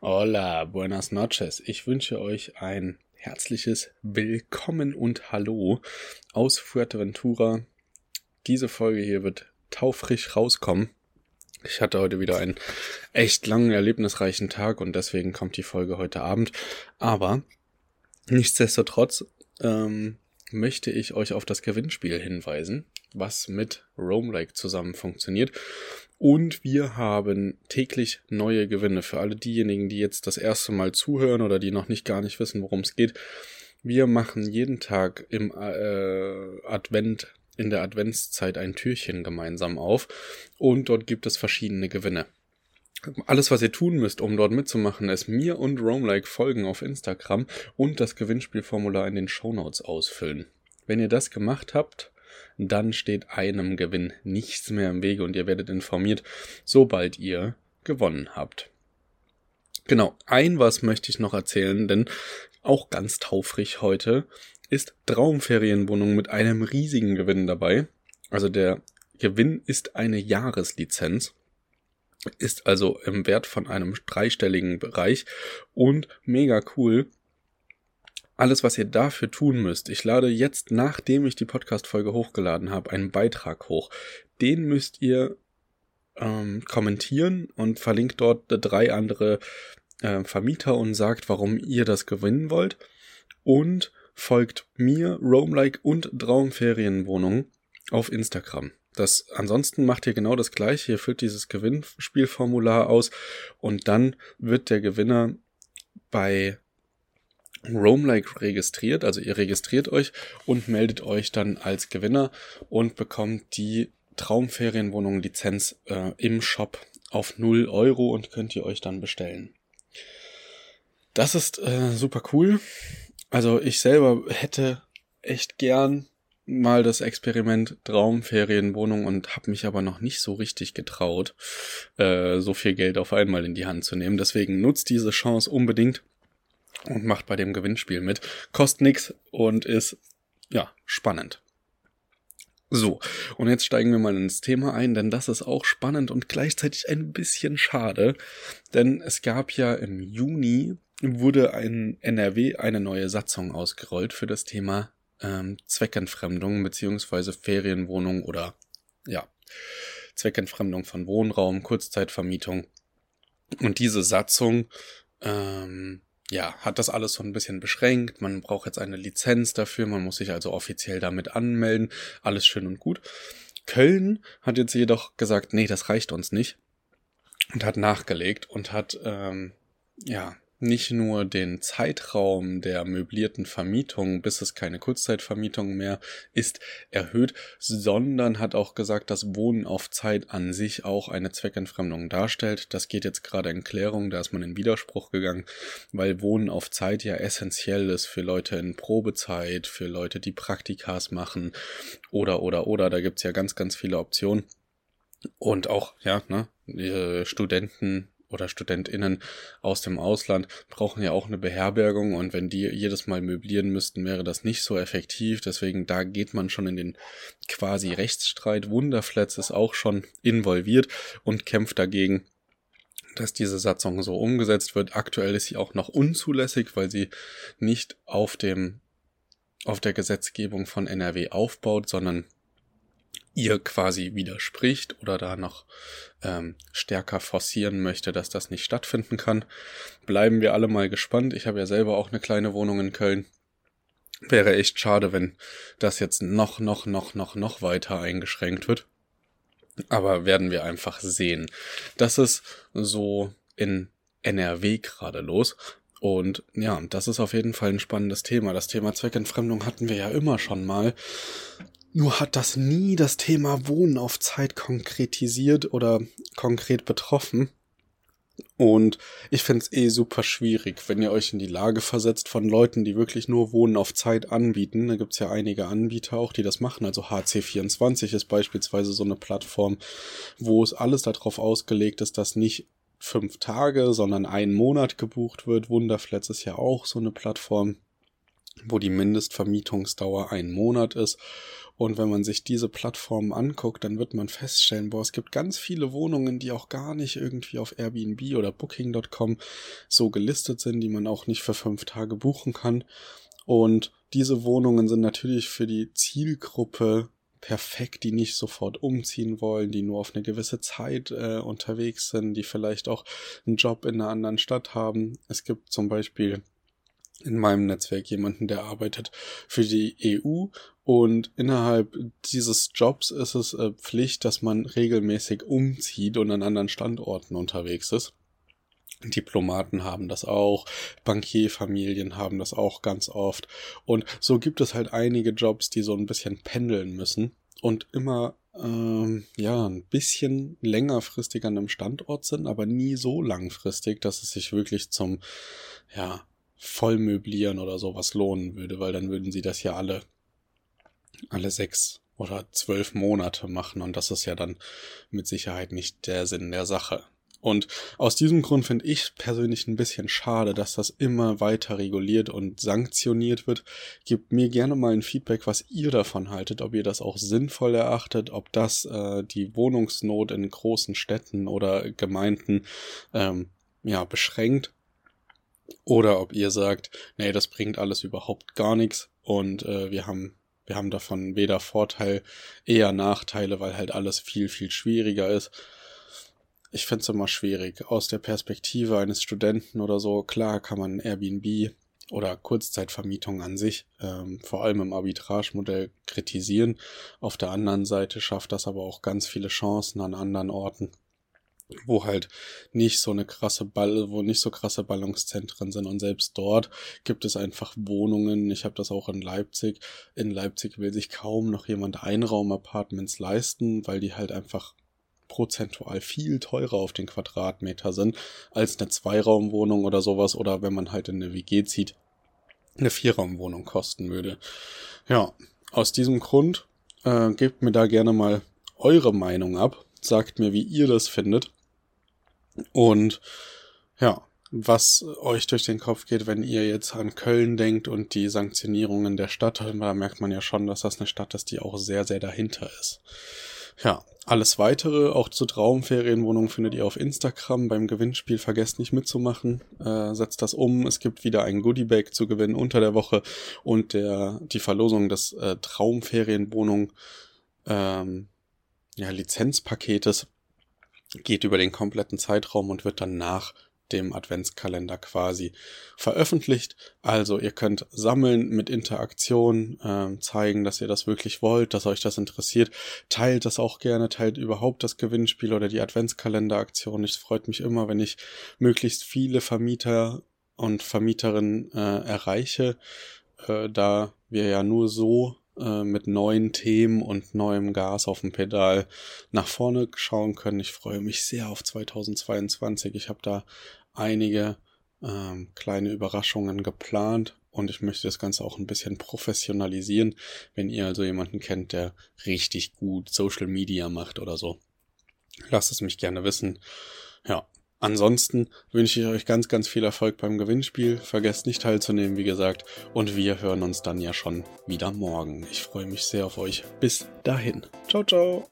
Hola, buenas noches. Ich wünsche euch ein herzliches Willkommen und Hallo aus Fuerteventura. Diese Folge hier wird taufrisch rauskommen. Ich hatte heute wieder einen echt langen, erlebnisreichen Tag und deswegen kommt die Folge heute Abend. Aber nichtsdestotrotz ähm, möchte ich euch auf das Gewinnspiel hinweisen, was mit Rome Lake zusammen funktioniert. Und wir haben täglich neue Gewinne für alle diejenigen, die jetzt das erste Mal zuhören oder die noch nicht gar nicht wissen, worum es geht. Wir machen jeden Tag im äh, Advent, in der Adventszeit ein Türchen gemeinsam auf und dort gibt es verschiedene Gewinne. Alles, was ihr tun müsst, um dort mitzumachen, ist mir und Roamlike folgen auf Instagram und das Gewinnspielformular in den Shownotes ausfüllen. Wenn ihr das gemacht habt, dann steht einem Gewinn nichts mehr im Wege und ihr werdet informiert, sobald ihr gewonnen habt. Genau, ein was möchte ich noch erzählen, denn auch ganz taufrig heute ist Traumferienwohnung mit einem riesigen Gewinn dabei. Also der Gewinn ist eine Jahreslizenz ist also im Wert von einem dreistelligen Bereich und mega cool. Alles, was ihr dafür tun müsst, ich lade jetzt, nachdem ich die Podcast-Folge hochgeladen habe, einen Beitrag hoch. Den müsst ihr ähm, kommentieren und verlinkt dort drei andere äh, Vermieter und sagt, warum ihr das gewinnen wollt. Und folgt mir, Roamlike und Traumferienwohnung auf Instagram. Das, ansonsten macht ihr genau das gleiche. Ihr füllt dieses Gewinnspielformular aus und dann wird der Gewinner bei Roamlike registriert. Also ihr registriert euch und meldet euch dann als Gewinner und bekommt die Traumferienwohnung Lizenz äh, im Shop auf 0 Euro und könnt ihr euch dann bestellen. Das ist äh, super cool. Also ich selber hätte echt gern mal das Experiment Traumferienwohnung und habe mich aber noch nicht so richtig getraut, äh, so viel Geld auf einmal in die Hand zu nehmen. Deswegen nutzt diese Chance unbedingt und macht bei dem Gewinnspiel mit. Kostet nix und ist ja spannend. So, und jetzt steigen wir mal ins Thema ein, denn das ist auch spannend und gleichzeitig ein bisschen schade, denn es gab ja im Juni wurde ein NRW eine neue Satzung ausgerollt für das Thema ähm, Zweckentfremdung beziehungsweise Ferienwohnung oder ja, Zweckentfremdung von Wohnraum, Kurzzeitvermietung. Und diese Satzung ähm, ja, hat das alles so ein bisschen beschränkt. Man braucht jetzt eine Lizenz dafür, man muss sich also offiziell damit anmelden. Alles schön und gut. Köln hat jetzt jedoch gesagt, nee, das reicht uns nicht. Und hat nachgelegt und hat ähm, ja nicht nur den Zeitraum der möblierten Vermietung, bis es keine Kurzzeitvermietung mehr ist, erhöht, sondern hat auch gesagt, dass Wohnen auf Zeit an sich auch eine Zweckentfremdung darstellt. Das geht jetzt gerade in Klärung, da ist man in Widerspruch gegangen, weil Wohnen auf Zeit ja essentiell ist für Leute in Probezeit, für Leute, die Praktikas machen oder oder oder, da gibt's ja ganz, ganz viele Optionen. Und auch, ja, ne, Studenten oder StudentInnen aus dem Ausland brauchen ja auch eine Beherbergung und wenn die jedes Mal möblieren müssten, wäre das nicht so effektiv. Deswegen da geht man schon in den quasi Rechtsstreit. Wunderflats ist auch schon involviert und kämpft dagegen, dass diese Satzung so umgesetzt wird. Aktuell ist sie auch noch unzulässig, weil sie nicht auf dem auf der Gesetzgebung von NRW aufbaut, sondern ihr quasi widerspricht oder da noch ähm, stärker forcieren möchte, dass das nicht stattfinden kann. Bleiben wir alle mal gespannt. Ich habe ja selber auch eine kleine Wohnung in Köln. Wäre echt schade, wenn das jetzt noch, noch, noch, noch, noch weiter eingeschränkt wird. Aber werden wir einfach sehen. Das ist so in NRW gerade los. Und ja, das ist auf jeden Fall ein spannendes Thema. Das Thema Zweckentfremdung hatten wir ja immer schon mal. Nur hat das nie das Thema Wohnen auf Zeit konkretisiert oder konkret betroffen. Und ich finde es eh super schwierig, wenn ihr euch in die Lage versetzt von Leuten, die wirklich nur Wohnen auf Zeit anbieten. Da gibt's ja einige Anbieter auch, die das machen. Also HC24 ist beispielsweise so eine Plattform, wo es alles darauf ausgelegt ist, dass nicht fünf Tage, sondern einen Monat gebucht wird. Wunderflats ist ja auch so eine Plattform, wo die Mindestvermietungsdauer ein Monat ist Und wenn man sich diese Plattformen anguckt, dann wird man feststellen, boah, es gibt ganz viele Wohnungen, die auch gar nicht irgendwie auf Airbnb oder Booking.com so gelistet sind, die man auch nicht für fünf Tage buchen kann. Und diese Wohnungen sind natürlich für die Zielgruppe perfekt, die nicht sofort umziehen wollen, die nur auf eine gewisse Zeit äh, unterwegs sind, die vielleicht auch einen Job in einer anderen Stadt haben. Es gibt zum Beispiel in meinem Netzwerk jemanden, der arbeitet für die EU und innerhalb dieses Jobs ist es äh, Pflicht, dass man regelmäßig umzieht und an anderen Standorten unterwegs ist. Diplomaten haben das auch, Bankierfamilien haben das auch ganz oft. Und so gibt es halt einige Jobs, die so ein bisschen pendeln müssen und immer ähm, ja ein bisschen längerfristig an einem Standort sind, aber nie so langfristig, dass es sich wirklich zum ja Vollmöblieren oder sowas lohnen würde, weil dann würden sie das ja alle alle sechs oder zwölf Monate machen und das ist ja dann mit Sicherheit nicht der Sinn der Sache. Und aus diesem Grund finde ich persönlich ein bisschen schade, dass das immer weiter reguliert und sanktioniert wird. Gebt mir gerne mal ein Feedback, was ihr davon haltet, ob ihr das auch sinnvoll erachtet, ob das äh, die Wohnungsnot in großen Städten oder Gemeinden ähm, ja beschränkt oder ob ihr sagt, nee, das bringt alles überhaupt gar nichts und äh, wir haben wir haben davon weder Vorteil, eher Nachteile, weil halt alles viel, viel schwieriger ist ich finde es immer schwierig. Aus der Perspektive eines Studenten oder so, klar kann man Airbnb oder Kurzzeitvermietung an sich, ähm, vor allem im Arbitragemodell, kritisieren. Auf der anderen Seite schafft das aber auch ganz viele Chancen an anderen Orten, wo halt nicht so eine krasse Ball, wo nicht so krasse Ballungszentren sind. Und selbst dort gibt es einfach Wohnungen. Ich habe das auch in Leipzig. In Leipzig will sich kaum noch jemand Einraumapartments leisten, weil die halt einfach prozentual viel teurer auf den Quadratmeter sind als eine Zweiraumwohnung oder sowas oder wenn man halt in eine WG zieht, eine Vierraumwohnung kosten würde. Ja, aus diesem Grund äh, gebt mir da gerne mal eure Meinung ab, sagt mir, wie ihr das findet und ja, was euch durch den Kopf geht, wenn ihr jetzt an Köln denkt und die Sanktionierungen der Stadt, da merkt man ja schon, dass das eine Stadt ist, die auch sehr, sehr dahinter ist. Ja, alles weitere, auch zur Traumferienwohnung, findet ihr auf Instagram. Beim Gewinnspiel vergesst nicht mitzumachen. Äh, setzt das um. Es gibt wieder ein Goodiebag zu gewinnen unter der Woche und der die Verlosung des äh, Traumferienwohnung ähm, ja, Lizenzpaketes geht über den kompletten Zeitraum und wird dann nach dem Adventskalender quasi veröffentlicht. Also ihr könnt sammeln mit Interaktion, äh, zeigen, dass ihr das wirklich wollt, dass euch das interessiert. Teilt das auch gerne, teilt überhaupt das Gewinnspiel oder die Adventskalenderaktion. Es freut mich immer, wenn ich möglichst viele Vermieter und Vermieterinnen äh, erreiche, äh, da wir ja nur so äh, mit neuen Themen und neuem Gas auf dem Pedal nach vorne schauen können. Ich freue mich sehr auf 2022. Ich habe da einige ähm, kleine Überraschungen geplant und ich möchte das Ganze auch ein bisschen professionalisieren. Wenn ihr also jemanden kennt, der richtig gut Social Media macht oder so, lasst es mich gerne wissen. Ja, ansonsten wünsche ich euch ganz, ganz viel Erfolg beim Gewinnspiel. Vergesst nicht teilzunehmen, wie gesagt. Und wir hören uns dann ja schon wieder morgen. Ich freue mich sehr auf euch. Bis dahin. Ciao, ciao.